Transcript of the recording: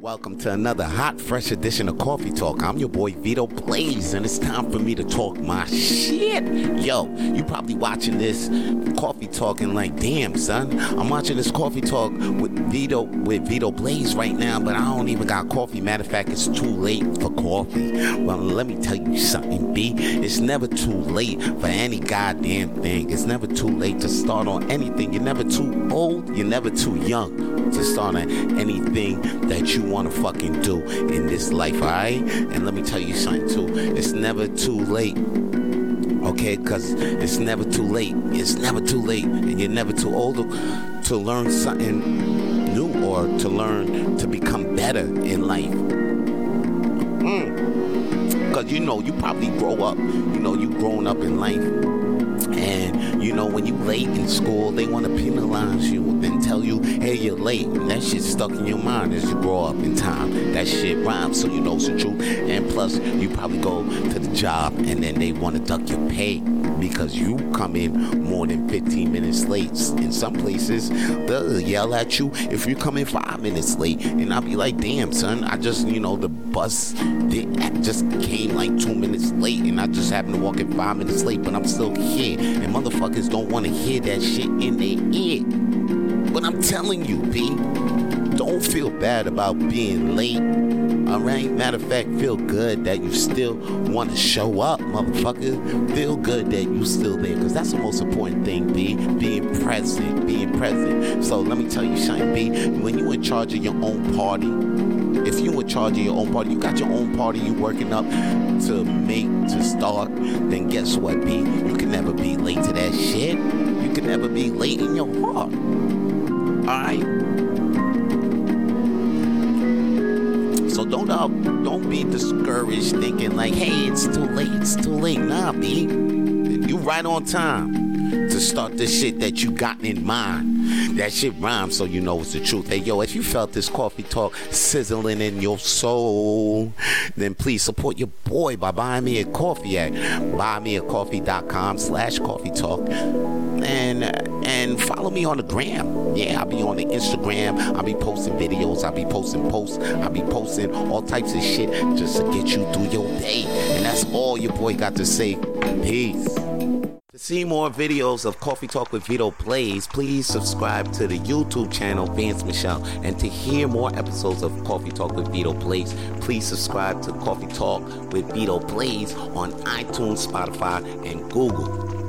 Welcome to another hot, fresh edition of Coffee Talk. I'm your boy Vito Blaze, and it's time for me to talk my shit. Yo, you probably watching this Coffee Talk and like, damn, son, I'm watching this Coffee Talk with Vito with Vito Blaze right now, but I don't even got coffee. Matter of fact, it's too late for coffee. Well, let me tell you something, B. It's never too late for any goddamn thing. It's never too late to start on anything. You're never too old. You're never too young to start on anything that you want to fucking do in this life, alright? And let me tell you something too. It's never too late. Okay, because it's never too late. It's never too late, and you're never too old to learn something new or to learn to become better in life. Mm. Because you know, you probably grow up, you know, you grown up in life you know, when you late in school, they want to penalize you and tell you, hey, you're late. And that shit stuck in your mind as you grow up in time. That shit rhymes, so you know it's the truth. And plus, you probably go to the job and then they want to duck your pay because you come in more than 15 minutes late. In some places, they'll yell at you if you come in five minutes late. And I'll be like, damn, son, I just, you know, the bus just came like two minutes late and I just happened to walk in five minutes late, but I'm still here. And motherfuckers don't want to hear that shit in their ear. But I'm telling you, B, don't feel bad about being late. All right. Matter of fact, feel good that you still want to show up, motherfucker. Feel good that you still there, cause that's the most important thing, B. Being present, being present. So let me tell you something, B. When you in charge of your own party, if you in charge of your own party, you got your own party you working up to make to start, then guess what, B? You can never be late to that shit. You can never be late in your heart. Alright? So don't uh, don't be discouraged thinking like, hey, it's too late, it's too late. Nah, B. You right on time to start the shit that you got in mind. That shit rhymes, so you know it's the truth. Hey, yo, if you felt this coffee talk sizzling in your soul, then please support your boy by buying me a coffee at buymeacoffee.com slash coffee talk. And and follow me on the gram. Yeah, I'll be on the Instagram. I'll be posting videos. I'll be posting posts. I'll be posting all types of shit just to get you through your day. And that's all your boy got to say. Peace. To see more videos of Coffee Talk with Vito Blaze, please subscribe to the YouTube channel Vance Michelle. And to hear more episodes of Coffee Talk with Vito Blaze, please subscribe to Coffee Talk with Vito Blaze on iTunes, Spotify, and Google.